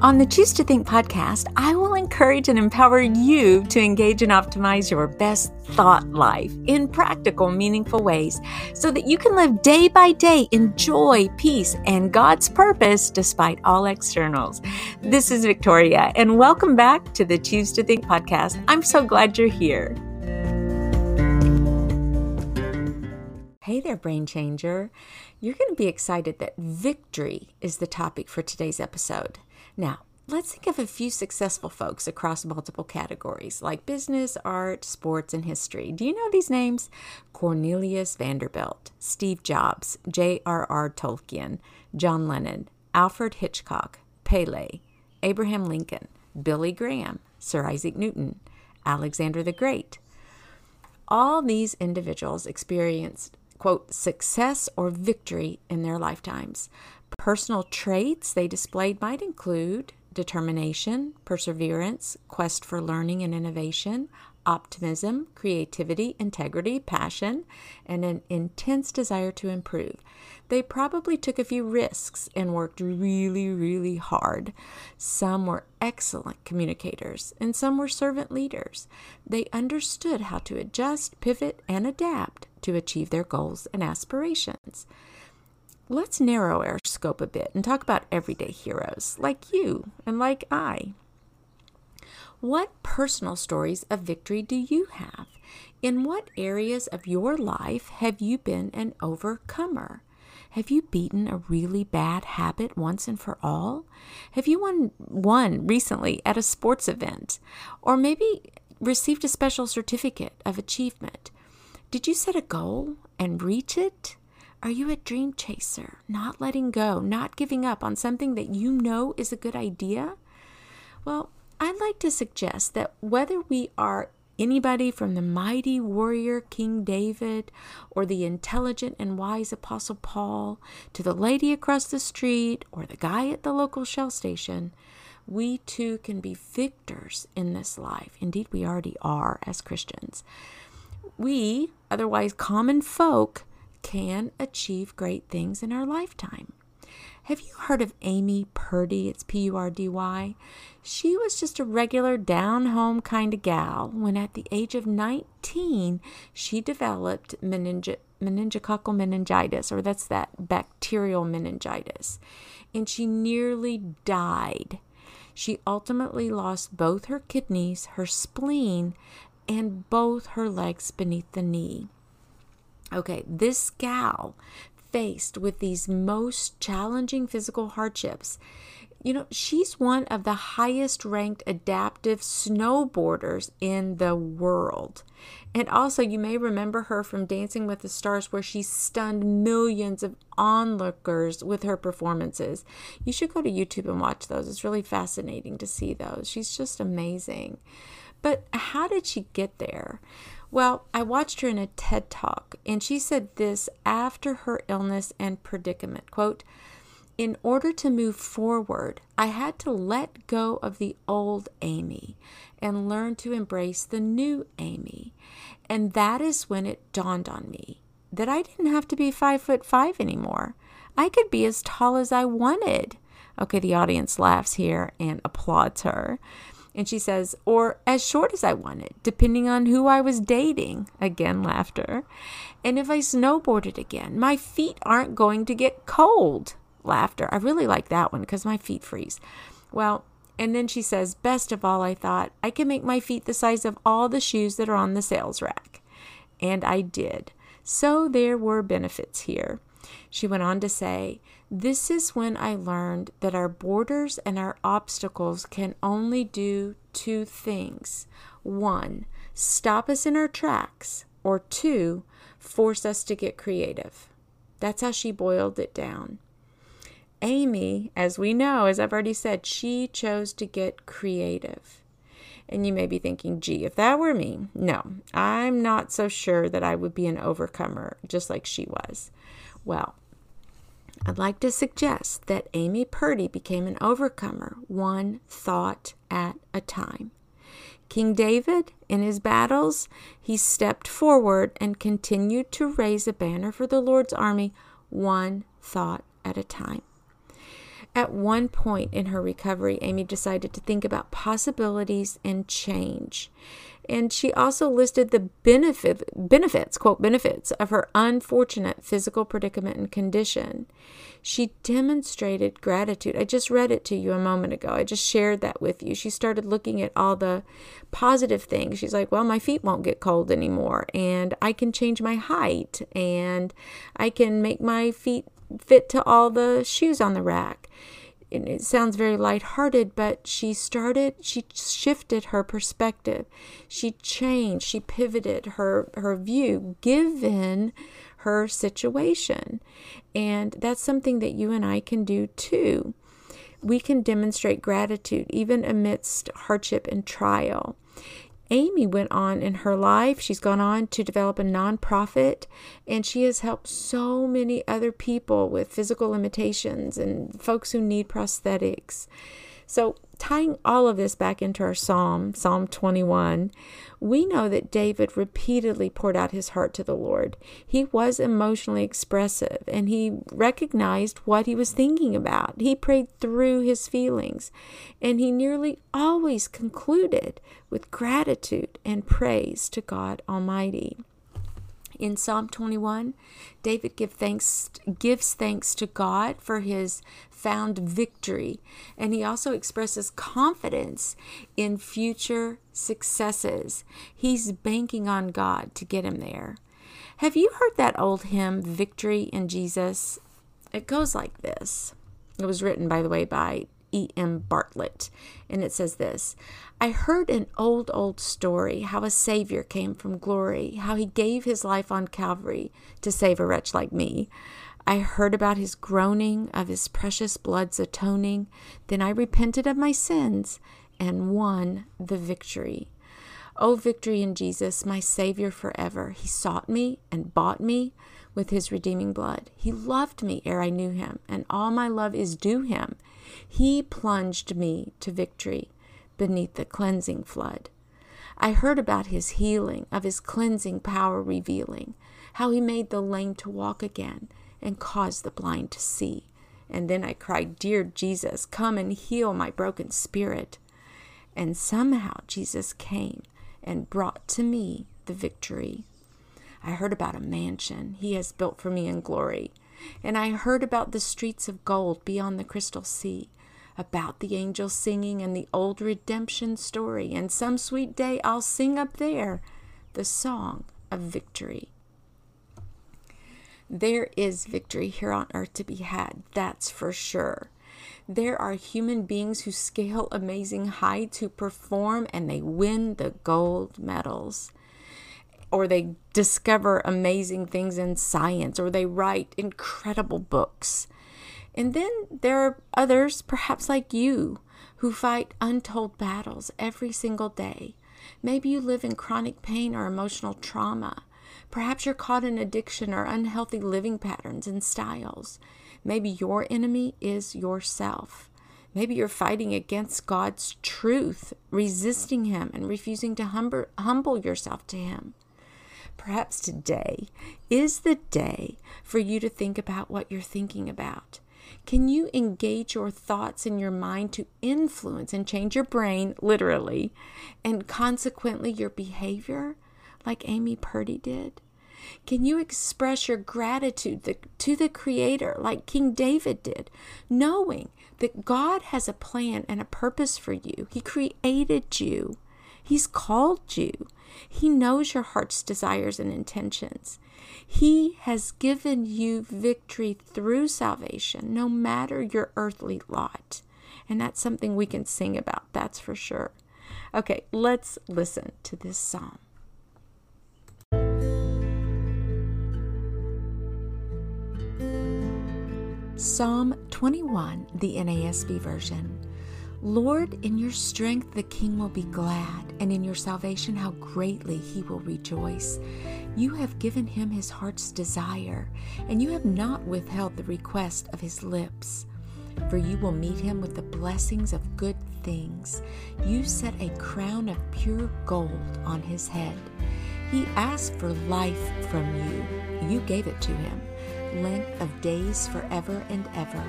On the Choose to Think podcast, I will encourage and empower you to engage and optimize your best thought life in practical, meaningful ways so that you can live day by day in joy, peace, and God's purpose despite all externals. This is Victoria, and welcome back to the Choose to Think podcast. I'm so glad you're here. Hey there, brain changer. You're going to be excited that victory is the topic for today's episode. Now, let's think of a few successful folks across multiple categories like business, art, sports, and history. Do you know these names? Cornelius Vanderbilt, Steve Jobs, J.R.R. Tolkien, John Lennon, Alfred Hitchcock, Pele, Abraham Lincoln, Billy Graham, Sir Isaac Newton, Alexander the Great. All these individuals experienced, quote, success or victory in their lifetimes. Personal traits they displayed might include determination, perseverance, quest for learning and innovation, optimism, creativity, integrity, passion, and an intense desire to improve. They probably took a few risks and worked really, really hard. Some were excellent communicators, and some were servant leaders. They understood how to adjust, pivot, and adapt to achieve their goals and aspirations let's narrow our scope a bit and talk about everyday heroes like you and like I. What personal stories of victory do you have? In what areas of your life have you been an overcomer? Have you beaten a really bad habit once and for all? Have you won one recently at a sports event? Or maybe received a special certificate of achievement? Did you set a goal and reach it? Are you a dream chaser, not letting go, not giving up on something that you know is a good idea? Well, I'd like to suggest that whether we are anybody from the mighty warrior King David or the intelligent and wise Apostle Paul to the lady across the street or the guy at the local shell station, we too can be victors in this life. Indeed, we already are as Christians. We, otherwise common folk, can achieve great things in our lifetime. Have you heard of Amy Purdy? It's P U R D Y. She was just a regular down home kind of gal when, at the age of 19, she developed meningi- meningococcal meningitis, or that's that bacterial meningitis, and she nearly died. She ultimately lost both her kidneys, her spleen, and both her legs beneath the knee. Okay, this gal faced with these most challenging physical hardships. You know, she's one of the highest ranked adaptive snowboarders in the world. And also, you may remember her from Dancing with the Stars, where she stunned millions of onlookers with her performances. You should go to YouTube and watch those. It's really fascinating to see those. She's just amazing. But how did she get there? Well, I watched her in a TED talk, and she said this after her illness and predicament quote, in order to move forward, I had to let go of the old Amy and learn to embrace the new Amy. And that is when it dawned on me that I didn't have to be five foot five anymore. I could be as tall as I wanted. Okay, the audience laughs here and applauds her. And she says, or as short as I wanted, depending on who I was dating. Again, laughter. And if I snowboarded again, my feet aren't going to get cold. Laughter. I really like that one because my feet freeze. Well, and then she says, best of all, I thought, I can make my feet the size of all the shoes that are on the sales rack. And I did. So there were benefits here. She went on to say, This is when I learned that our borders and our obstacles can only do two things one, stop us in our tracks, or two, force us to get creative. That's how she boiled it down. Amy, as we know, as I've already said, she chose to get creative. And you may be thinking, gee, if that were me, no, I'm not so sure that I would be an overcomer just like she was. Well, I'd like to suggest that Amy Purdy became an overcomer one thought at a time. King David, in his battles, he stepped forward and continued to raise a banner for the Lord's army one thought at a time. At one point in her recovery, Amy decided to think about possibilities and change. And she also listed the benefit, benefits, quote, benefits of her unfortunate physical predicament and condition. She demonstrated gratitude. I just read it to you a moment ago. I just shared that with you. She started looking at all the positive things. She's like, well, my feet won't get cold anymore, and I can change my height, and I can make my feet fit to all the shoes on the rack it sounds very lighthearted, but she started, she shifted her perspective. She changed, she pivoted her, her view given her situation. And that's something that you and I can do too. We can demonstrate gratitude even amidst hardship and trial. Amy went on in her life. She's gone on to develop a nonprofit, and she has helped so many other people with physical limitations and folks who need prosthetics. So, tying all of this back into our psalm, Psalm 21, we know that David repeatedly poured out his heart to the Lord. He was emotionally expressive and he recognized what he was thinking about. He prayed through his feelings and he nearly always concluded with gratitude and praise to God Almighty. In Psalm 21, David give thanks, gives thanks to God for his found victory, and he also expresses confidence in future successes. He's banking on God to get him there. Have you heard that old hymn, Victory in Jesus? It goes like this. It was written, by the way, by E.M. Bartlett. And it says this I heard an old, old story how a Savior came from glory, how he gave his life on Calvary to save a wretch like me. I heard about his groaning, of his precious blood's atoning. Then I repented of my sins and won the victory. O victory in Jesus, my Savior forever. He sought me and bought me with his redeeming blood. He loved me ere I knew him, and all my love is due him. He plunged me to victory beneath the cleansing flood. I heard about his healing, of his cleansing power revealing, how he made the lame to walk again and caused the blind to see. And then I cried, Dear Jesus, come and heal my broken spirit. And somehow Jesus came and brought to me the victory. I heard about a mansion he has built for me in glory and I heard about the streets of gold beyond the crystal sea, about the angels singing and the old redemption story, and some sweet day I'll sing up there the song of victory. There is victory here on earth to be had, that's for sure. There are human beings who scale amazing heights, who perform, and they win the gold medals or they discover amazing things in science, or they write incredible books. And then there are others, perhaps like you, who fight untold battles every single day. Maybe you live in chronic pain or emotional trauma. Perhaps you're caught in addiction or unhealthy living patterns and styles. Maybe your enemy is yourself. Maybe you're fighting against God's truth, resisting Him, and refusing to humble, humble yourself to Him. Perhaps today is the day for you to think about what you're thinking about. Can you engage your thoughts in your mind to influence and change your brain, literally, and consequently your behavior, like Amy Purdy did? Can you express your gratitude to the Creator, like King David did, knowing that God has a plan and a purpose for you? He created you, He's called you, he knows your heart's desires and intentions. He has given you victory through salvation, no matter your earthly lot. And that's something we can sing about, that's for sure. Okay, let's listen to this psalm. Psalm 21, the NASB version. Lord, in your strength the king will be glad, and in your salvation how greatly he will rejoice. You have given him his heart's desire, and you have not withheld the request of his lips. For you will meet him with the blessings of good things. You set a crown of pure gold on his head. He asked for life from you. You gave it to him, length of days forever and ever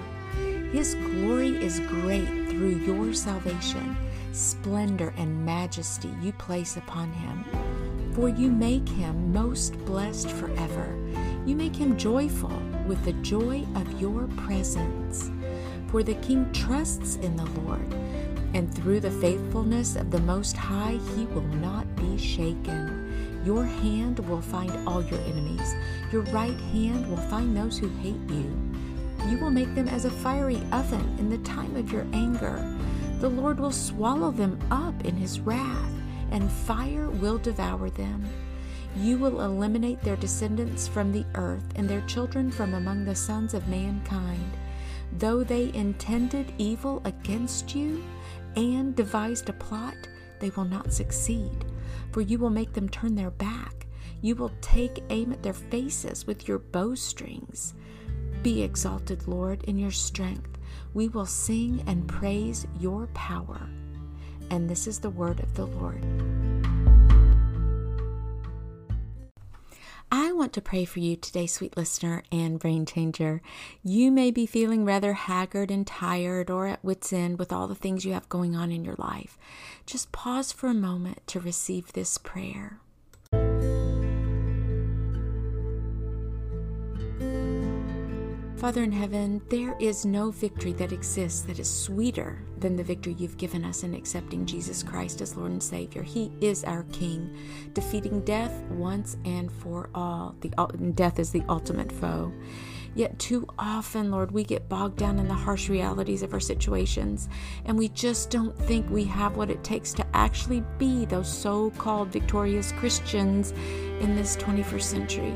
His glory is great through your salvation. Splendor and majesty you place upon him. For you make him most blessed forever. You make him joyful with the joy of your presence. For the king trusts in the Lord, and through the faithfulness of the Most High, he will not be shaken. Your hand will find all your enemies, your right hand will find those who hate you. You will make them as a fiery oven in the time of your anger. The Lord will swallow them up in his wrath, and fire will devour them. You will eliminate their descendants from the earth, and their children from among the sons of mankind. Though they intended evil against you and devised a plot, they will not succeed, for you will make them turn their back. You will take aim at their faces with your bowstrings. Be exalted, Lord, in your strength. We will sing and praise your power. And this is the word of the Lord. I want to pray for you today, sweet listener and brain changer. You may be feeling rather haggard and tired or at wits' end with all the things you have going on in your life. Just pause for a moment to receive this prayer. Father in heaven, there is no victory that exists that is sweeter than the victory you've given us in accepting Jesus Christ as Lord and Savior. He is our King, defeating death once and for all. The death is the ultimate foe. Yet too often, Lord, we get bogged down in the harsh realities of our situations, and we just don't think we have what it takes to actually be those so called victorious Christians in this 21st century.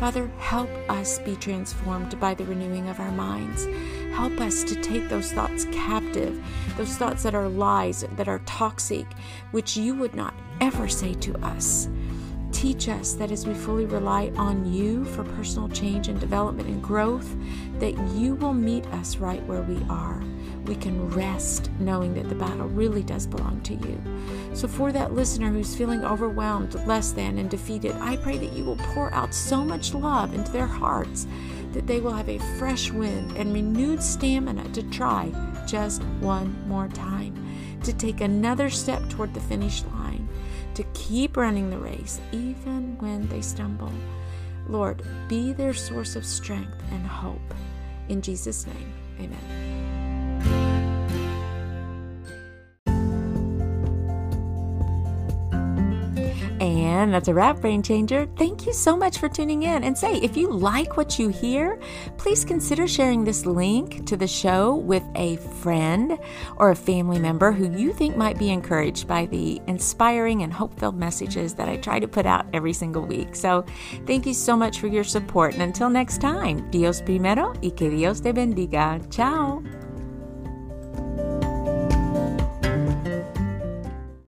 Father, help us be transformed by the renewing of our minds. Help us to take those thoughts captive, those thoughts that are lies, that are toxic, which you would not ever say to us. Teach us that as we fully rely on you for personal change and development and growth, that you will meet us right where we are. We can rest knowing that the battle really does belong to you. So, for that listener who's feeling overwhelmed, less than, and defeated, I pray that you will pour out so much love into their hearts that they will have a fresh wind and renewed stamina to try just one more time, to take another step toward the finish line to keep running the race even when they stumble. Lord, be their source of strength and hope. In Jesus' name, amen. And that's a wrap, Brain Changer. Thank you so much for tuning in. And say, if you like what you hear, please consider sharing this link to the show with a friend or a family member who you think might be encouraged by the inspiring and hope filled messages that I try to put out every single week. So thank you so much for your support. And until next time, Dios primero y que Dios te bendiga. Ciao.